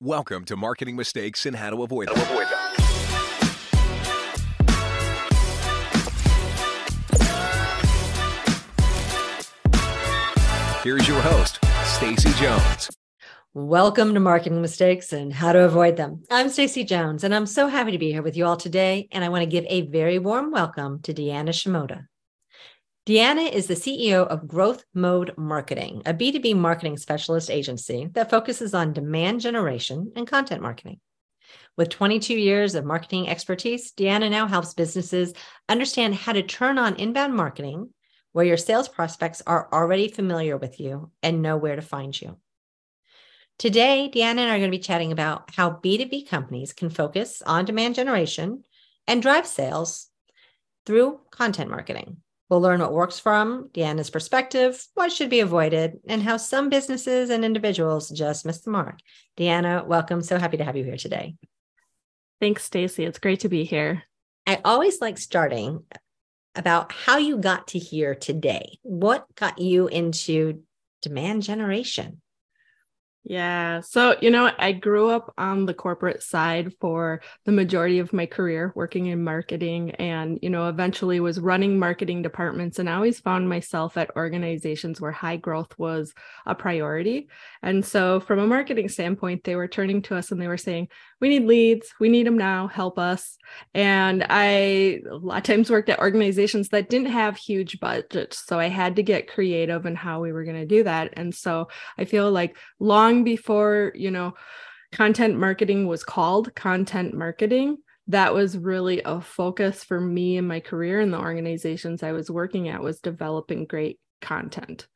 Welcome to Marketing Mistakes and How to Avoid Them. Here's your host, Stacy Jones. Welcome to Marketing Mistakes and How to Avoid Them. I'm Stacy Jones, and I'm so happy to be here with you all today. And I want to give a very warm welcome to Deanna Shimota. Deanna is the CEO of Growth Mode Marketing, a B2B marketing specialist agency that focuses on demand generation and content marketing. With 22 years of marketing expertise, Deanna now helps businesses understand how to turn on inbound marketing where your sales prospects are already familiar with you and know where to find you. Today, Deanna and I are going to be chatting about how B2B companies can focus on demand generation and drive sales through content marketing. We'll learn what works from Deanna's perspective, what should be avoided, and how some businesses and individuals just miss the mark. Deanna, welcome. So happy to have you here today. Thanks, Stacy. It's great to be here. I always like starting about how you got to here today. What got you into demand generation? Yeah. So, you know, I grew up on the corporate side for the majority of my career, working in marketing and, you know, eventually was running marketing departments. And I always found myself at organizations where high growth was a priority. And so, from a marketing standpoint, they were turning to us and they were saying, we need leads, we need them now, help us. And I a lot of times worked at organizations that didn't have huge budgets. So, I had to get creative in how we were going to do that. And so, I feel like long long before, you know, content marketing was called content marketing, that was really a focus for me in my career and the organizations I was working at was developing great content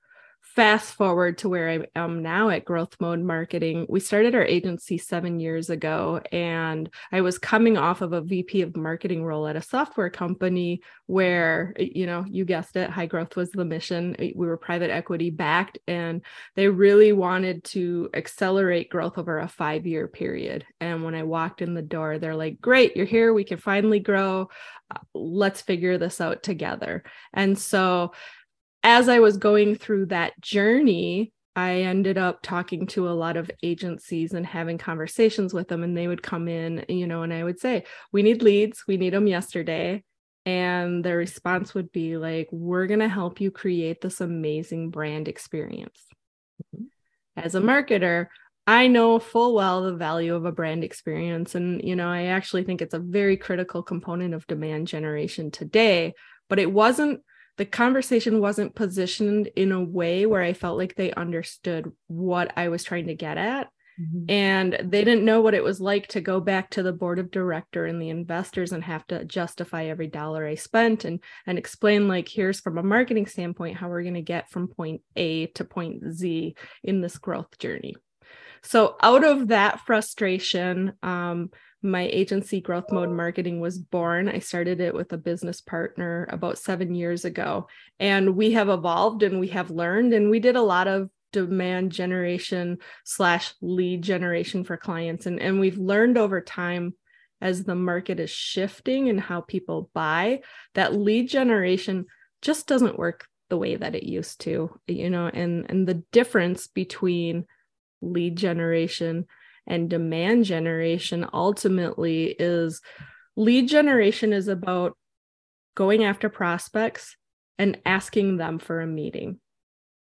fast forward to where I am now at Growth Mode Marketing, we started our agency seven years ago, and I was coming off of a VP of marketing role at a software company where, you know, you guessed it, high growth was the mission. We were private equity backed, and they really wanted to accelerate growth over a five year period. And when I walked in the door, they're like, Great, you're here. We can finally grow. Uh, let's figure this out together. And so, as I was going through that journey, I ended up talking to a lot of agencies and having conversations with them. And they would come in, you know, and I would say, We need leads, we need them yesterday. And their response would be like, We're going to help you create this amazing brand experience. Mm-hmm. As a marketer, I know full well the value of a brand experience. And, you know, I actually think it's a very critical component of demand generation today, but it wasn't the conversation wasn't positioned in a way where I felt like they understood what I was trying to get at. Mm-hmm. And they didn't know what it was like to go back to the board of director and the investors and have to justify every dollar I spent and and explain like here's from a marketing standpoint how we're going to get from point A to point Z in this growth journey. So out of that frustration, um, my agency growth mode marketing was born. I started it with a business partner about seven years ago and we have evolved and we have learned and we did a lot of demand generation slash lead generation for clients and, and we've learned over time as the market is shifting and how people buy that lead generation just doesn't work the way that it used to you know and and the difference between lead generation and demand generation ultimately is lead generation is about going after prospects and asking them for a meeting.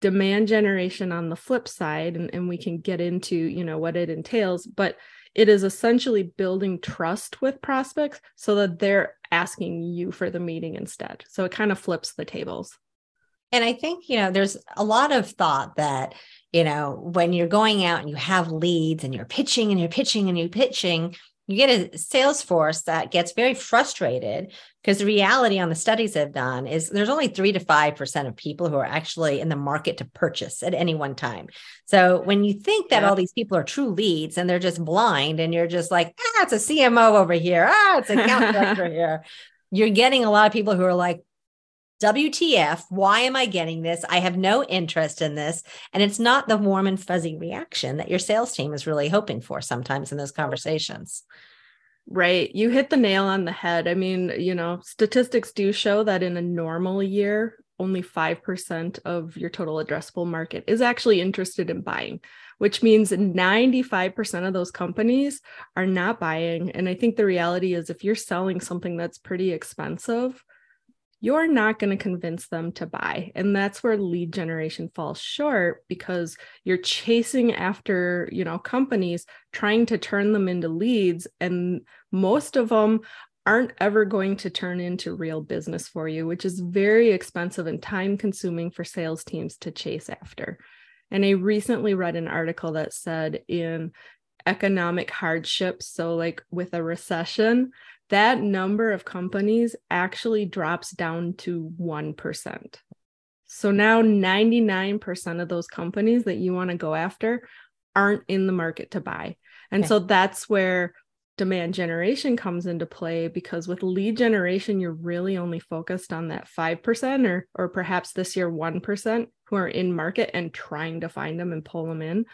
Demand generation on the flip side and, and we can get into you know what it entails but it is essentially building trust with prospects so that they're asking you for the meeting instead. So it kind of flips the tables. And i think you know there's a lot of thought that you know, when you're going out and you have leads and you're pitching and you're pitching and you're pitching, you get a sales force that gets very frustrated because the reality on the studies they've done is there's only three to five percent of people who are actually in the market to purchase at any one time. So when you think that yeah. all these people are true leads and they're just blind and you're just like, ah, it's a CMO over here, ah, it's a account director here, you're getting a lot of people who are like, WTF, why am I getting this? I have no interest in this. And it's not the warm and fuzzy reaction that your sales team is really hoping for sometimes in those conversations. Right. You hit the nail on the head. I mean, you know, statistics do show that in a normal year, only 5% of your total addressable market is actually interested in buying, which means 95% of those companies are not buying. And I think the reality is if you're selling something that's pretty expensive, you're not going to convince them to buy. And that's where lead generation falls short because you're chasing after, you know, companies trying to turn them into leads and most of them aren't ever going to turn into real business for you, which is very expensive and time consuming for sales teams to chase after. And I recently read an article that said in economic hardships, so like with a recession, that number of companies actually drops down to 1%. So now 99% of those companies that you want to go after aren't in the market to buy. And okay. so that's where demand generation comes into play because with lead generation you're really only focused on that 5% or or perhaps this year 1% who are in market and trying to find them and pull them in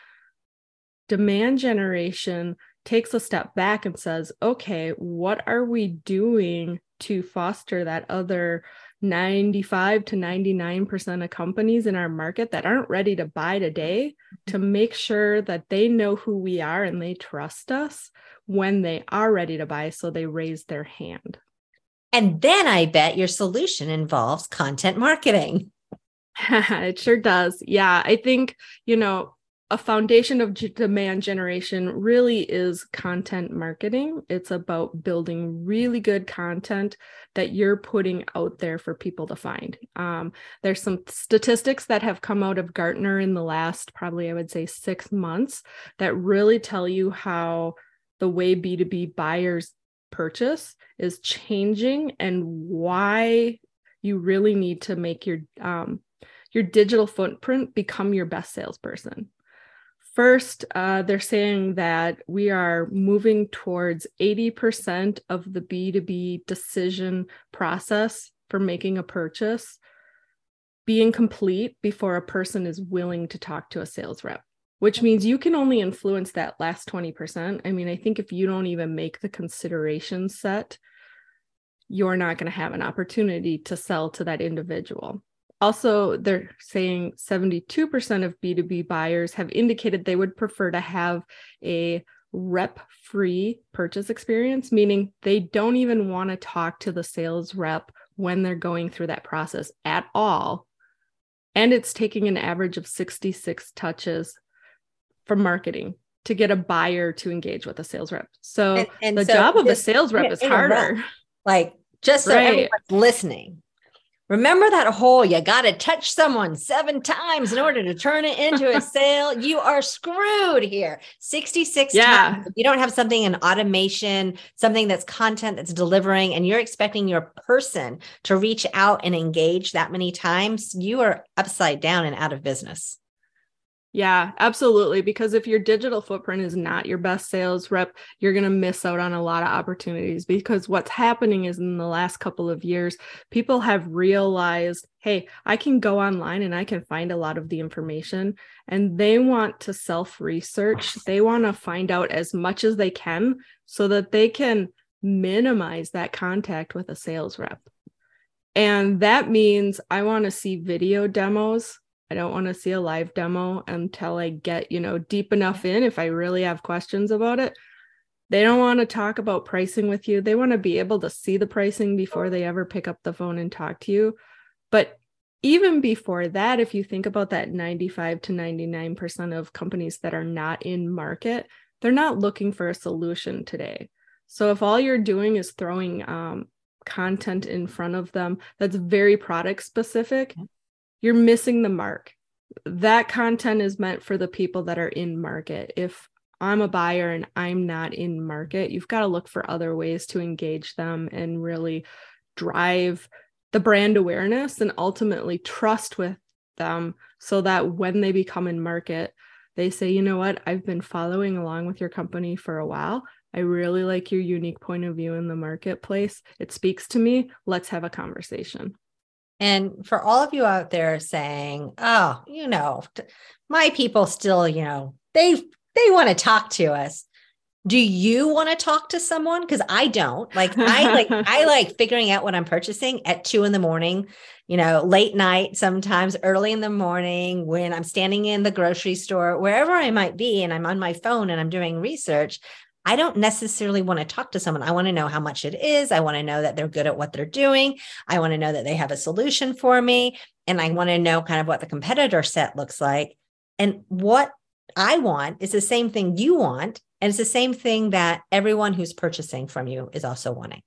demand generation takes a step back and says okay what are we doing to foster that other 95 to 99% of companies in our market that aren't ready to buy today mm-hmm. to make sure that they know who we are and they trust us when they are ready to buy so they raise their hand. And then I bet your solution involves content marketing. it sure does. Yeah, I think, you know, a foundation of demand generation really is content marketing. It's about building really good content that you're putting out there for people to find. Um, there's some statistics that have come out of Gartner in the last, probably, I would say, six months that really tell you how the way B2B buyers purchase is changing and why you really need to make your um, your digital footprint become your best salesperson First, uh, they're saying that we are moving towards 80% of the B2B decision process for making a purchase being complete before a person is willing to talk to a sales rep, which means you can only influence that last 20%. I mean, I think if you don't even make the consideration set, you're not going to have an opportunity to sell to that individual. Also, they're saying 72% of B2B buyers have indicated they would prefer to have a rep free purchase experience, meaning they don't even want to talk to the sales rep when they're going through that process at all. And it's taking an average of 66 touches from marketing to get a buyer to engage with a sales rep. So and, and the so job of a sales rep is harder. Like just so right. everyone's listening, Remember that hole? you got to touch someone seven times in order to turn it into a sale. You are screwed here. 66 yeah. times. You don't have something in automation, something that's content that's delivering, and you're expecting your person to reach out and engage that many times. You are upside down and out of business. Yeah, absolutely. Because if your digital footprint is not your best sales rep, you're going to miss out on a lot of opportunities. Because what's happening is in the last couple of years, people have realized hey, I can go online and I can find a lot of the information. And they want to self research, they want to find out as much as they can so that they can minimize that contact with a sales rep. And that means I want to see video demos I don't want to see a live demo until I get, you know, deep enough in if I really have questions about it. They don't want to talk about pricing with you. They want to be able to see the pricing before they ever pick up the phone and talk to you. But even before that, if you think about that 95 to 99% of companies that are not in market, they're not looking for a solution today. So if all you're doing is throwing um, content in front of them that's very product specific, you're missing the mark. That content is meant for the people that are in market. If I'm a buyer and I'm not in market, you've got to look for other ways to engage them and really drive the brand awareness and ultimately trust with them so that when they become in market, they say, you know what, I've been following along with your company for a while. I really like your unique point of view in the marketplace. It speaks to me. Let's have a conversation. And for all of you out there saying, "Oh, you know, my people still, you know, they they want to talk to us." do you want to talk to someone because i don't like i like i like figuring out what i'm purchasing at two in the morning you know late night sometimes early in the morning when i'm standing in the grocery store wherever i might be and i'm on my phone and i'm doing research I don't necessarily want to talk to someone. I want to know how much it is. I want to know that they're good at what they're doing. I want to know that they have a solution for me. And I want to know kind of what the competitor set looks like. And what I want is the same thing you want. And it's the same thing that everyone who's purchasing from you is also wanting.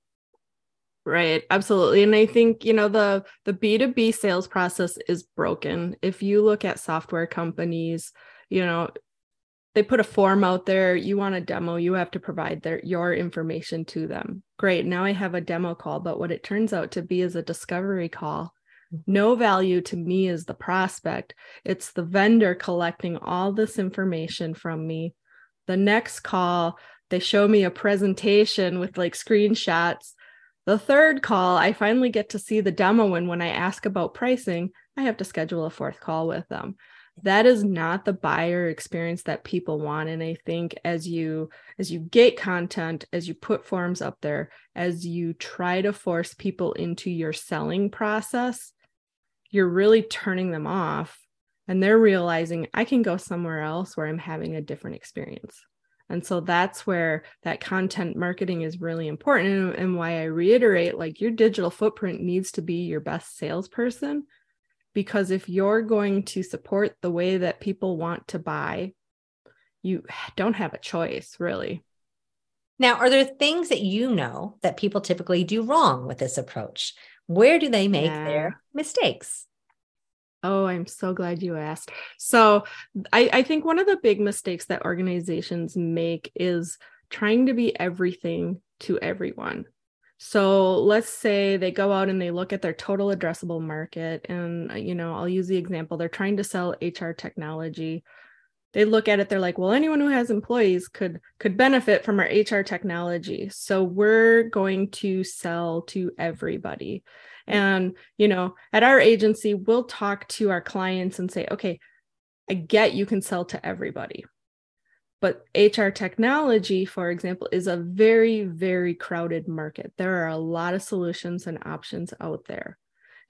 Right, absolutely. And I think, you know, the the B2B sales process is broken. If you look at software companies, you know, they put a form out there, you want a demo, you have to provide their your information to them. Great. Now I have a demo call, but what it turns out to be is a discovery call mm-hmm. no value to me as the prospect. It's the vendor collecting all this information from me. The next call, they show me a presentation with like screenshots. The third call, I finally get to see the demo. And when I ask about pricing, I have to schedule a fourth call with them. That is not the buyer experience that people want. And I think as you as you get content, as you put forms up there, as you try to force people into your selling process, you're really turning them off and they're realizing I can go somewhere else where I'm having a different experience. And so that's where that content marketing is really important and, and, why I reiterate like your digital footprint needs to be your best salesperson because if you're going to support the way that people want to buy, you don't have a choice really. Now, are there things that you know that people typically do wrong with this approach? Where do they make yeah. their mistakes? Oh, I'm so glad you asked. So, I, I think one of the big mistakes that organizations make is trying to be everything to everyone. So let's say they go out and they look at their total addressable market. And, uh, you know, I'll use the example they're trying to sell HR technology. They look at it, they're like, well, anyone who has employees could could benefit from our HR technology. So we're going to sell to everybody. And, you know, at our agency, we'll talk to our clients and say, okay, I get you can sell to everybody. But HR technology, for example, is a very, very crowded market. There are a lot of solutions and options out there.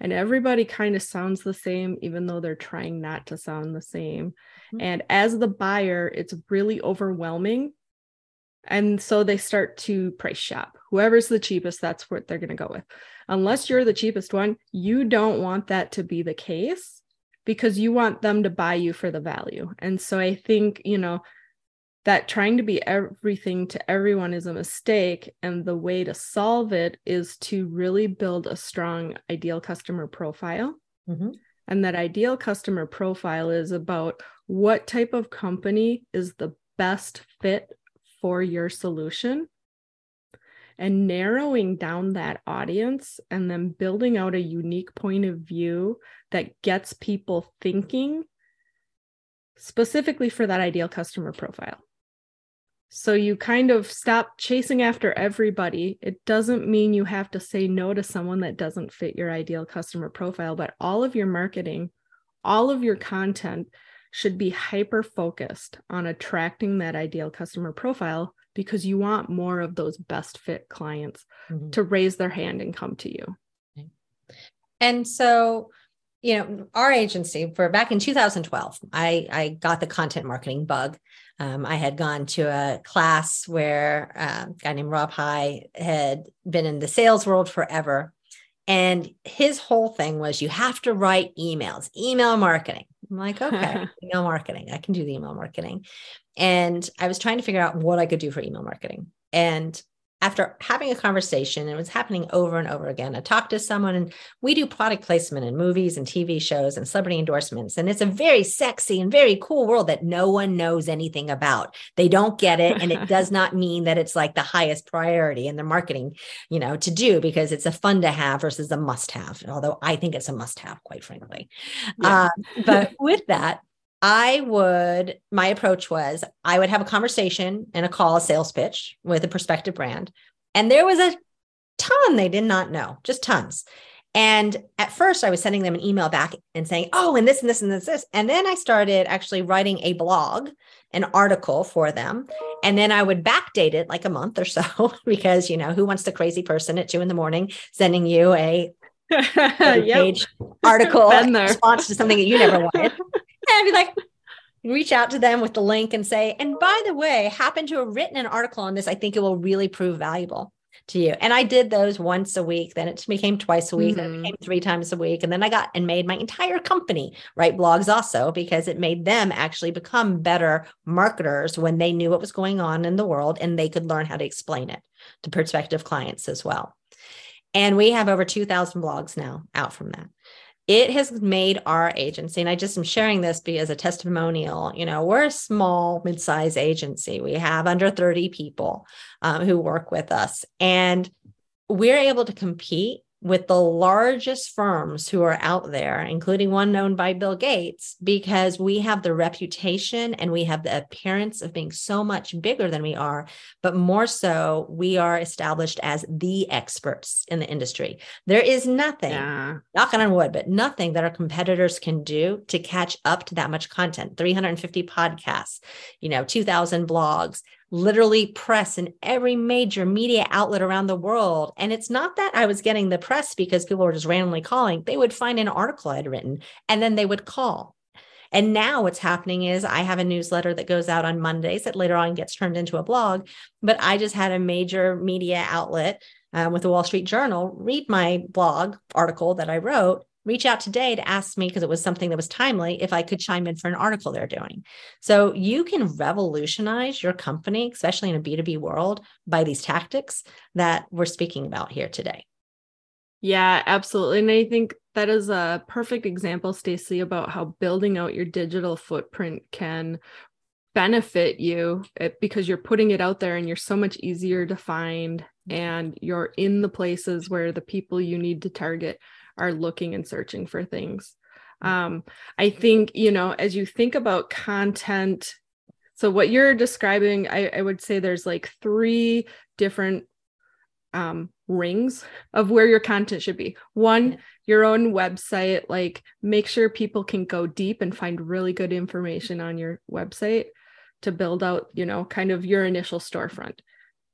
And everybody kind of sounds the same, even though they're trying not to sound the same. Mm-hmm. And as the buyer, it's really overwhelming and so they start to price shop. Whoever's the cheapest, that's what they're going to go with. Unless you're the cheapest one, you don't want that to be the case because you want them to buy you for the value. And so I think, you know, that trying to be everything to everyone is a mistake. And the way to solve it is to really build a strong ideal customer profile. Mm-hmm. And that ideal customer profile is about what type of company is the best fit for your solution and narrowing down that audience and then building out a unique point of view that gets people thinking specifically for that ideal customer profile. So you kind of stop chasing after everybody. It doesn't mean you have to say no to someone that doesn't fit your ideal customer profile, but all of your marketing, all of your content should be hyper focused on attracting that ideal customer profile because you want more of those best fit clients mm-hmm. to raise their hand and come to you. And so, you know, our agency for back in 2012, I, I got the content marketing bug. Um, I had gone to a class where uh, a guy named Rob High had been in the sales world forever. And his whole thing was you have to write emails, email marketing. I'm like, okay, email marketing. I can do the email marketing. And I was trying to figure out what I could do for email marketing. And after having a conversation, it was happening over and over again. I talked to someone, and we do product placement in movies and TV shows and celebrity endorsements. And it's a very sexy and very cool world that no one knows anything about. They don't get it. And it does not mean that it's like the highest priority in the marketing, you know, to do because it's a fun to have versus a must have. Although I think it's a must have, quite frankly. Yeah. Uh, but with that, I would, my approach was I would have a conversation and a call, a sales pitch with a prospective brand. And there was a ton they did not know, just tons. And at first, I was sending them an email back and saying, oh, and this and this and this, this. And then I started actually writing a blog, an article for them. And then I would backdate it like a month or so because, you know, who wants the crazy person at two in the morning sending you a page article response to something that you never wanted? And I'd be like, reach out to them with the link and say, and by the way, happen to have written an article on this. I think it will really prove valuable to you. And I did those once a week. Then it became twice a week. Mm-hmm. Then it became three times a week. And then I got and made my entire company write blogs also because it made them actually become better marketers when they knew what was going on in the world and they could learn how to explain it to prospective clients as well. And we have over 2,000 blogs now out from that it has made our agency and i just am sharing this as a testimonial you know we're a small mid-size agency. We have under 30 people um, who work with us and we're able to compete with the largest firms who are out there, including one known by Bill Gates, because we have the reputation and we have the appearance of being so much bigger than we are. But more so, we are established as the experts in the industry. There is nothing, yeah. knocking on wood, but nothing that our competitors can do to catch up to that much content 350 podcasts, you know, 2,000 blogs literally press in every major media outlet around the world. And it's not that I was getting the press because people were just randomly calling. They would find an article I'd written and then they would call. And now what's happening is I have a newsletter that goes out on Mondays that later on gets turned into a blog. But I just had a major media outlet um, with the Wall Street Journal read my blog article that I wrote reach out today to ask me because it was something that was timely if I could chime in for an article they're doing. So you can revolutionize your company, especially in a B2B world, by these tactics that we're speaking about here today. Yeah, absolutely. And I think that is a perfect example, Stacy, about how building out your digital footprint can benefit you eh, because you're putting it out there and you're so much easier to find and you're in the places where the people you need to target are looking and searching for things. Mm. Um, I think, you know, as you think about content, so what you're describing, I, I would say there's like three different um, rings of where your content should be. One, your own website, like make sure people can go deep and find really good information on your website to build out, you know, kind of your initial storefront.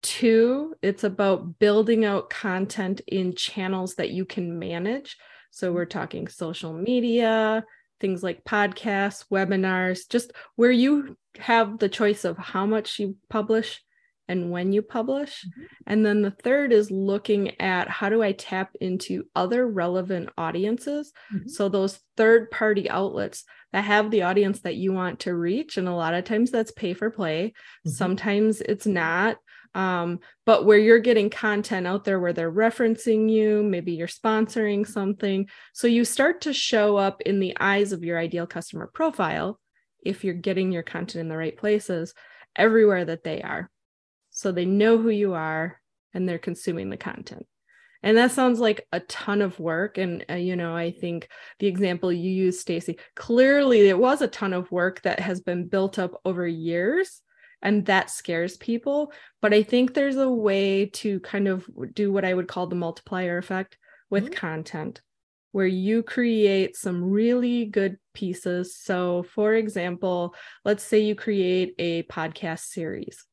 Two, it's about building out content in channels that you can manage. So we're talking social media, things like podcasts, webinars, just where you have the choice of how much you publish and when you publish. Mm-hmm. And then the third is looking at how do I tap into other relevant audiences? Mm-hmm. So those third party outlets that have the audience that you want to reach. And a lot of times that's pay for play, mm-hmm. sometimes it's not um, but where you're getting content out there where they're referencing you maybe you're sponsoring something. So you start to show up in the eyes of your ideal customer profile if you're getting your content in the right places everywhere that they are. So they know who you are and they're consuming the content. And that sounds like a ton of work. And uh, you know i think the example you used stacy clearly it was a ton of work that has been built up over years and that scares people but i think there's a way to kind of do what i would call the multiplier effect with mm-hmm. content where you create some really good pieces. So for example let's say you create a podcast series.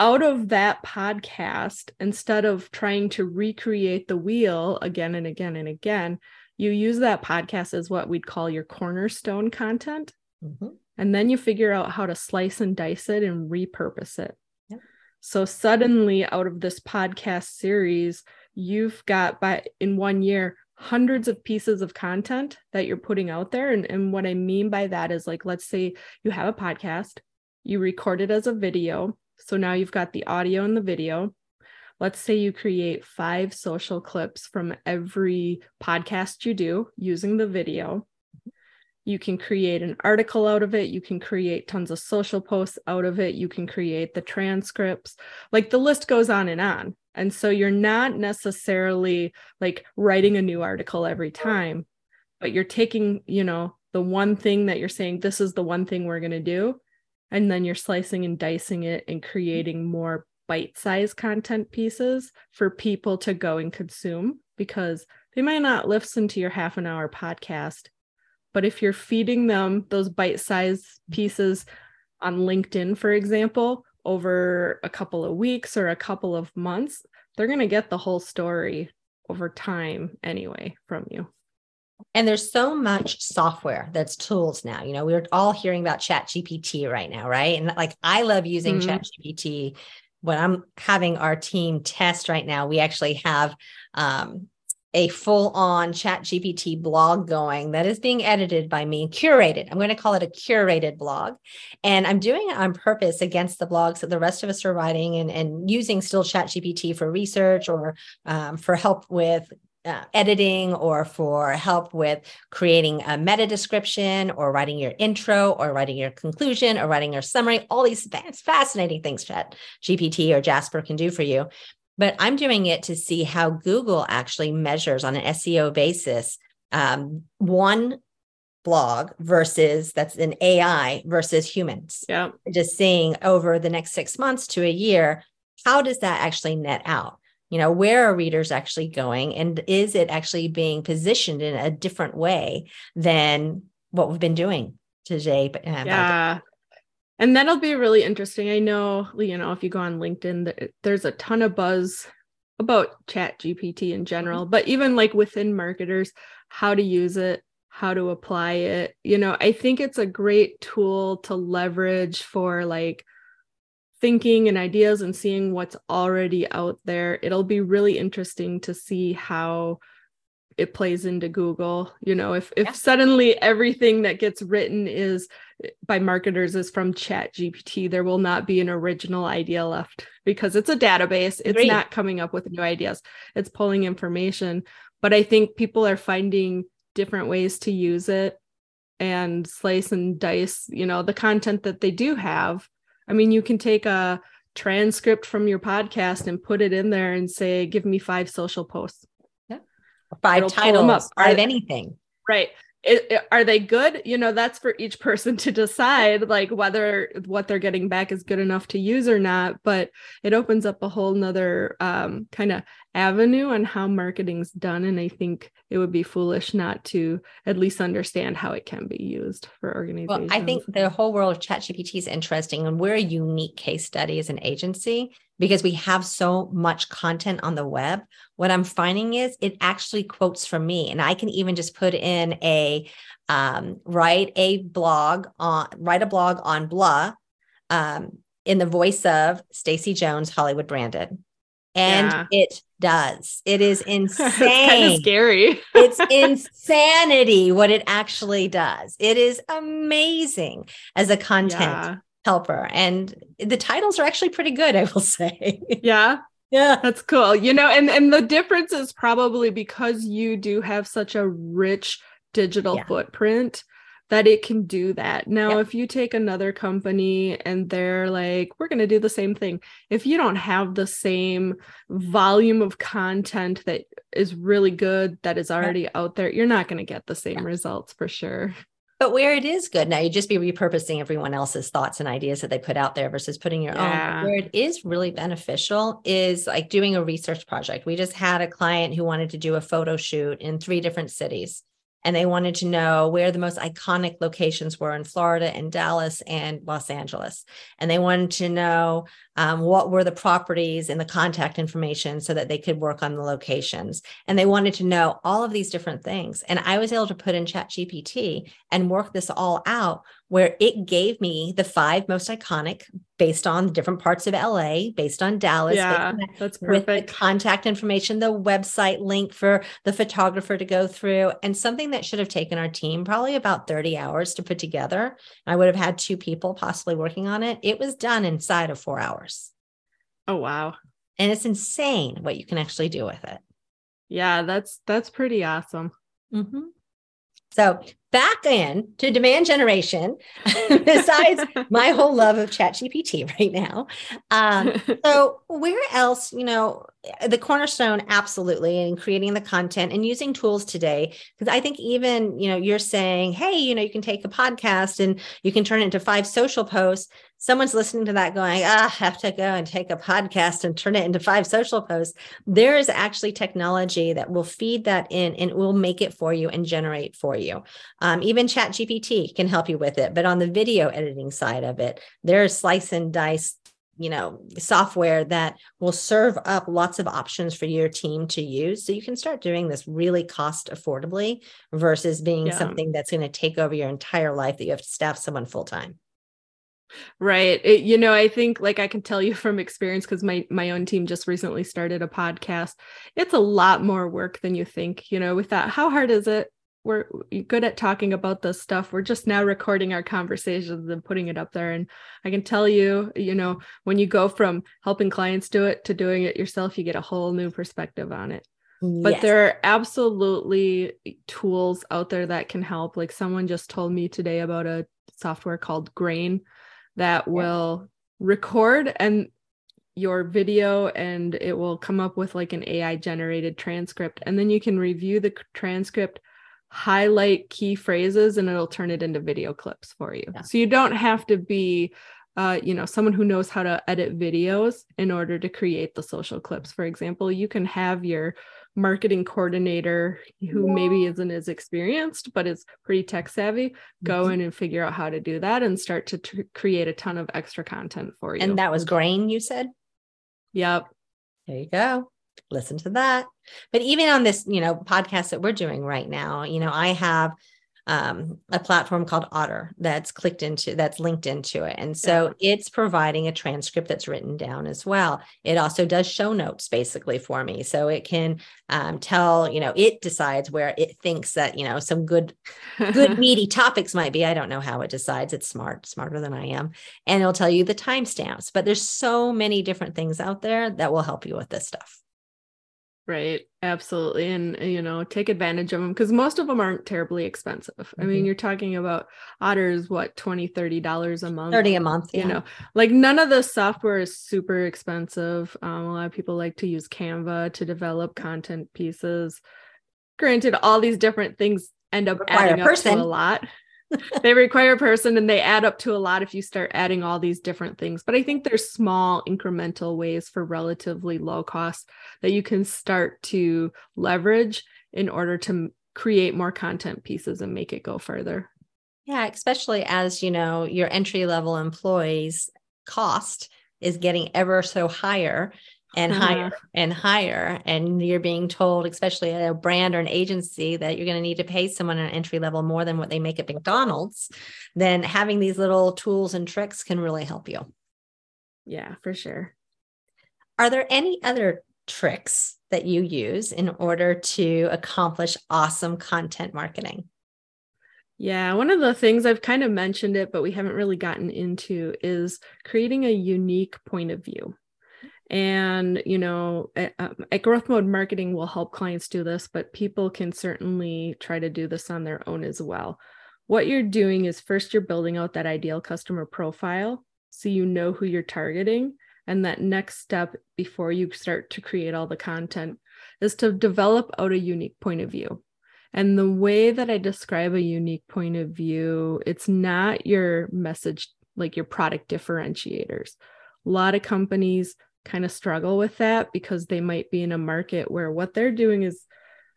Out of that podcast instead of trying to recreate the wheel again and again and again you use that podcast as what we'd call your cornerstone content. Mm-hmm and then you figure out how to slice and dice it and repurpose it. Yep. So suddenly out of this podcast series, you've got by in one year hundreds of pieces of content that you're putting out there. And, and what I mean by that is like, let's say you have a podcast, you record it as a video. So now you've got the audio and the video. Let's say you create five social clips from every podcast you do using the video you can create an article out of it. You can create tons of social posts out of it. You can create the transcripts. Like the list goes on and on. And so you're not necessarily like writing a new article every time but you're taking you know the one thing that you're saying this is the one thing we're going to do and then you're slicing and dicing it and creating more bite-sized content pieces for people to go and consume because they might not listen to your half an hour podcast, but if you're feeding them those bite sized pieces on LinkedIn, for example, over a couple of weeks or a couple of months, they're going to get the whole story over time anyway from you. And there's so much software that's tools now. You know, we're all hearing about Chat GPT right now, right? And like I love using mm-hmm. Chat GPT when I'm having our team test right now. We actually have um, a full on chat GPT blog going that is being edited by me, curated. I'm going to call it a curated blog. And I'm doing it on purpose against the blogs that the rest of us are writing and, and using still chat GPT for research or um, for help with uh, editing or for help with creating a meta description or writing your intro or writing your conclusion or writing your summary, all these fascinating things Chat GPT or Jasper can do for you but I'm doing it to see how Google actually measures on an SEO basis um, one blog versus that's an AI versus humans. Yeah. Just seeing over the next six months to a year, how does that actually net out? You know, where are readers actually going? And is it actually being positioned in a different way than what we've been doing today? Um, yeah and that'll be really interesting. I know, you know, if you go on LinkedIn, there's a ton of buzz about Chat GPT in mm-hmm. general, but even like within marketers, how to use it, how to apply it. You know, I think it's a great tool to leverage for like thinking and ideas and seeing what's already out there. It'll be really interesting to see how it plays into Google. You know, if if yeah. suddenly everything that gets written is by marketers is from Chat GPT, there will not be an original idea left because it's a database. It's Great. not coming up with new ideas. It's pulling information. But I think people are finding different ways to use it and slice and dice, you know, the content that they do have. I mean, you can take a transcript from your podcast and put it in there and say, give me five social posts five titles, five anything. Right. It, it, are they good you know that's for each person to decide like whether what they're getting back is good enough to use or not but it opens up a whole nother um, kind of avenue on how marketing's done and i think it would be foolish not to at least understand how it can be used for organizations well i think the whole world of chat gpt is interesting and we're a unique case study as an agency because we have so much content on the web what i'm finding is it actually quotes from me and i can even just put in a um, write a blog on write a blog on blah um, in the voice of stacy jones hollywood branded and yeah. it does. It is insane. kind of scary. it's insanity what it actually does. It is amazing as a content yeah. Helper. And the titles are actually pretty good, I will say. Yeah. Yeah. That's cool. You know, and and the difference is probably because you do have such a rich digital yeah. footprint that it can do that. Now, yep. if you take another company and they're like, we're going to do the same thing, if you don't have the same volume of content that is really good, that is already yep. out there, you're not going to get the same results for sure. But where it is good now, you just be repurposing everyone else's thoughts and ideas that they put out there versus putting your yeah. own. Where it is really beneficial is like doing a research project. We just had a client who wanted to do a photo shoot in three different cities and they wanted to know where the most iconic locations were in Florida and Dallas and Los Angeles. And they wanted to know um, what were the properties and the contact information so that they could work on the locations. And they wanted to know all of these different things. And I was able to put in Chat GPT and work this all out where it gave me the five most iconic based on different parts of LA, based on Dallas. Yeah, that's perfect. With the contact information, the website link for the photographer to go through, and something that should have taken our team probably about 30 hours to put together. I would have had two people possibly working on it. It was done inside of four hours. Oh, wow. And it's insane what you can actually do with it. Yeah, that's that's pretty awesome. Mm-hmm. So back in to demand generation, besides my whole love of ChatGPT right now. Um, so where else, you know, the cornerstone absolutely in creating the content and using tools today because i think even you know you're saying hey you know you can take a podcast and you can turn it into five social posts someone's listening to that going, ah, I have to go and take a podcast and turn it into five social posts. There is actually technology that will feed that in and will make it for you and generate for you. Um, even Chat GPT can help you with it. But on the video editing side of it, there's slice and dice you know software that will serve up lots of options for your team to use so you can start doing this really cost affordably versus being yeah. something that's going to take over your entire life that you have to staff someone full time Right. It, you know, I think like I can tell you from experience because my my own team just recently started a podcast. It's a lot more work than you think. You know, with that, how hard is it? We're good at talking about this stuff. We're just now recording our conversations and putting it up there. And I can tell you, you know, when you go from helping clients do it to doing it yourself, you get a whole new perspective on it. Yes. But there are absolutely tools out there that can help. Like someone just told me today about a software called Grain that will record and your video and it will come up with like an AI generated transcript and then you can review the transcript highlight key phrases and it'll turn it into video clips for you. Yeah. So you don't have to be uh, you know someone who knows how to edit videos in order to create the social clips for example you can have your marketing coordinator who maybe isn't as experienced but is pretty tech savvy go mm-hmm. in and figure out how to do that and start to create a ton of extra content for you. And that was grain, you said? Yep. There you go. Listen to that. But even on this, you know, podcast that we're doing right now, you know, I have um, a platform called Otter that's clicked into that's linked into it. And so yeah. it's providing a transcript that's written down as well. It also does show notes basically for me. So it can um, tell, you know, it decides where it thinks that, you know, some good, good meaty topics might be. I don't know how it decides. It's smart, smarter than I am. And it'll tell you the timestamps. But there's so many different things out there that will help you with this stuff. Right. Absolutely. And, uh, you know, take advantage of them because most of them aren't terribly expensive. Mm-hmm. I mean, mm-hmm. you're talking about otters, what, 20, 30 dollars a month? 30 a month. Yeah. You know, like none of the software is super expensive. Um, a lot of people like to use Canva to develop content pieces. Granted, all these different things end up Require adding up to a lot they require a person and they add up to a lot if you start adding all these different things. But I think there's small incremental ways for relatively low cost that you can start to leverage in order to create more content pieces and make it go further. Yeah, especially as you know, your entry level employees cost is getting ever so higher and uh-huh. higher and higher. And you're being told, especially at a brand or an agency, that you're going to need to pay someone an entry level more than what they make at McDonald's, then having these little tools and tricks can really help you. Yeah, for sure. Are there any other tricks that you use in order to accomplish awesome content marketing? Yeah, one of the things I've kind of mentioned it, but we haven't really gotten into is creating a unique point of view and you know at, um, at, growth mode marketing will help clients do this but people can certainly try to do this on their own as well. What you're doing is first you're building out that ideal customer profile so you know who you're targeting. And that next step before you start to create all the content is to develop out a unique point of view. And the way that i describe a unique point of view it's not your message like your product differentiators. A lot of companies kind of struggle with that because they might be in a market where what they're doing is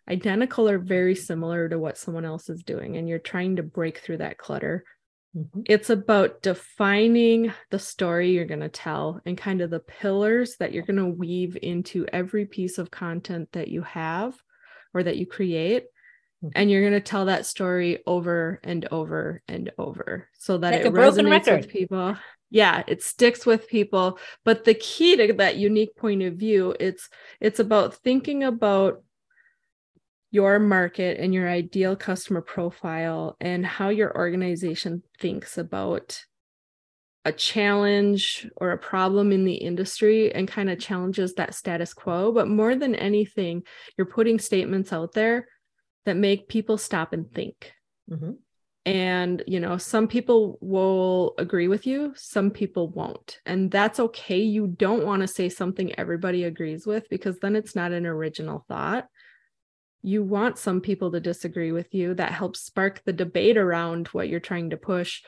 identical or very similar to what someone else is doing and you're trying to break through that clutter mm-hmm. it's about defining the story you're going to tell and kind of the pillars that you're going to weave into every piece of content that you have or that you create mm-hmm. and you're going to tell that story over and over and over so that like it resonates with people yeah it sticks with people but the key to that unique point of view it's it's about thinking about your market and your ideal customer profile and how your organization thinks about a challenge or a problem in the industry and kind of challenges that status quo. But more than anything you're putting statements out there that make people stop and think. Mm-hmm and you know some people will agree with you some people won't. And that's okay. You don't want to say something everybody agrees with because then it's not an original thought. You want some people to disagree with you. That helps spark the debate around what you're trying to push.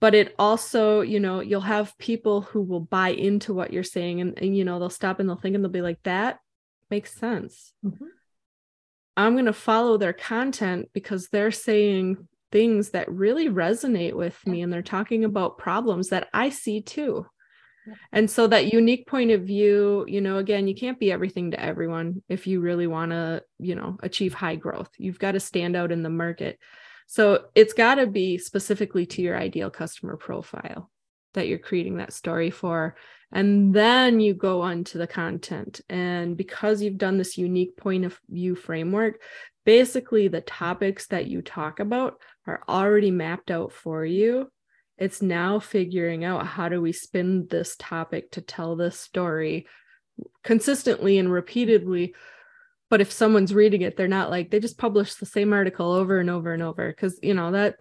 But it also you know you'll have people who will buy into what you're saying and, and you know they'll stop and they'll think and they'll be like that makes sense. Mm-hmm. i'm going to follow their content because they're saying things that really resonate with me and they're talking about problems that i see too. And so that unique point of view you know again you can't be everything to everyone if you really want to you know achieve high growth. You've got to stand out in the market. So it's got to be specifically to your ideal customer profile that you're creating that story for. And then you go on to the content. And because you've done this unique point of view framework, basically the topics that you talk about are already mapped out for you. It's now figuring out how do we spin this topic to tell this story consistently and repeatedly. But if someone's reading it they're not like they just publish the same article over and over and over because you know that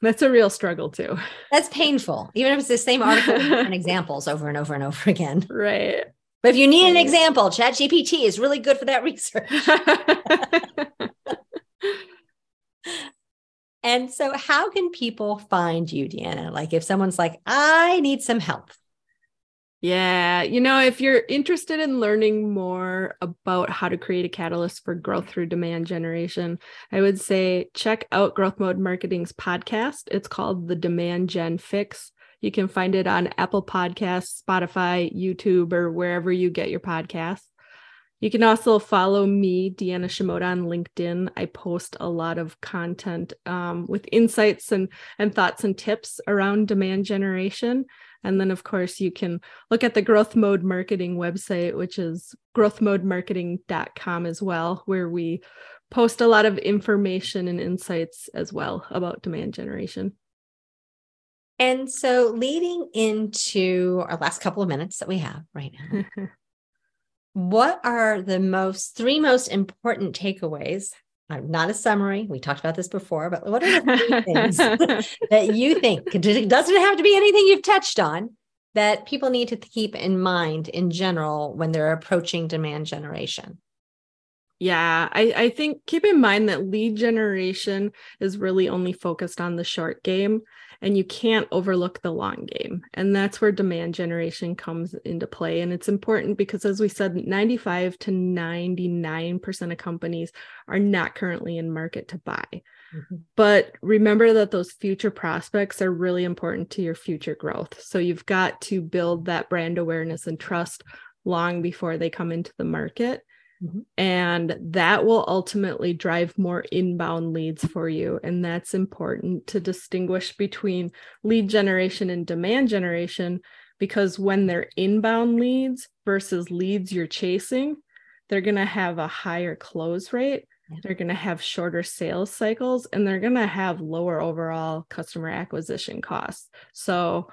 that's a real struggle too. That's painful even if it's the same article and examples over and over and over again. Right. But if you need an example chat gpt is really good for that research and so how can people find you deanna like if someone's like i need some help yeah, you know, if you're interested in learning more about how to create a catalyst for growth through demand generation, I would say check out Growth Mode Marketing's podcast. It's called The Demand Gen Fix. You can find it on Apple Podcasts, Spotify, YouTube, or wherever you get your podcasts. You can also follow me, Deanna Shimota, on LinkedIn. I post a lot of content um, with insights and, and thoughts and tips around demand generation. And then, of course, you can look at the Growth Mode Marketing website, which is growthmodemarketing.com as well, where we post a lot of information and insights as well about demand generation. And so, leading into our last couple of minutes that we have right now, what are the most three most important takeaways uh, not a summary. We talked about this before, but what are the things that you think it doesn't have to be anything you've touched on that people need to keep in mind in general when they're approaching demand generation? Yeah, I, I think keep in mind that lead generation is really only focused on the short game and you can't overlook the long game. And that's where demand generation comes into play. And it's important because, as we said, 95 to 99% of companies are not currently in market to buy. Mm-hmm. But remember that those future prospects are really important to your future growth. So you've got to build that brand awareness and trust long before they come into the market. Mm-hmm. And that will ultimately drive more inbound leads for you. And that's important to distinguish between lead generation and demand generation, because when they're inbound leads versus leads you're chasing, they're going to have a higher close rate. They're going to have shorter sales cycles and they're going to have lower overall customer acquisition costs. So,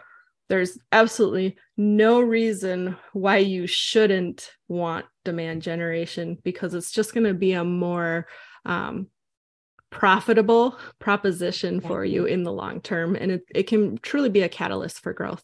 there's absolutely no reason why you shouldn't want demand generation because it's just going to be a more um, profitable proposition for you in the long term and it, it can truly be a catalyst for growth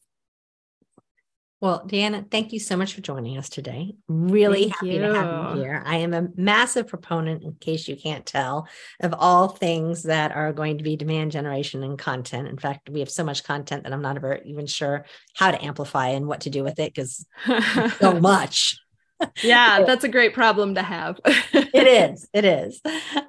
well, Deanna, thank you so much for joining us today. Really thank happy you. to have you here. I am a massive proponent, in case you can't tell, of all things that are going to be demand generation and content. In fact, we have so much content that I'm not ever even sure how to amplify and what to do with it because so much yeah, that's a great problem to have. it is. It is.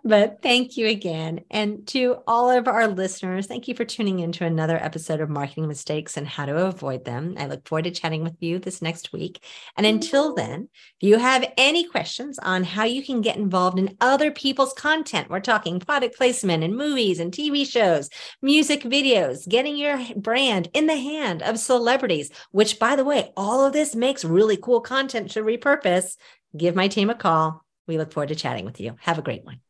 But thank you again. And to all of our listeners, thank you for tuning in to another episode of Marketing Mistakes and How to Avoid Them. I look forward to chatting with you this next week. And until then, if you have any questions on how you can get involved in other people's content, we're talking product placement and movies and TV shows, music videos, getting your brand in the hand of celebrities, which, by the way, all of this makes really cool content to repurpose purpose, give my team a call. We look forward to chatting with you. Have a great one.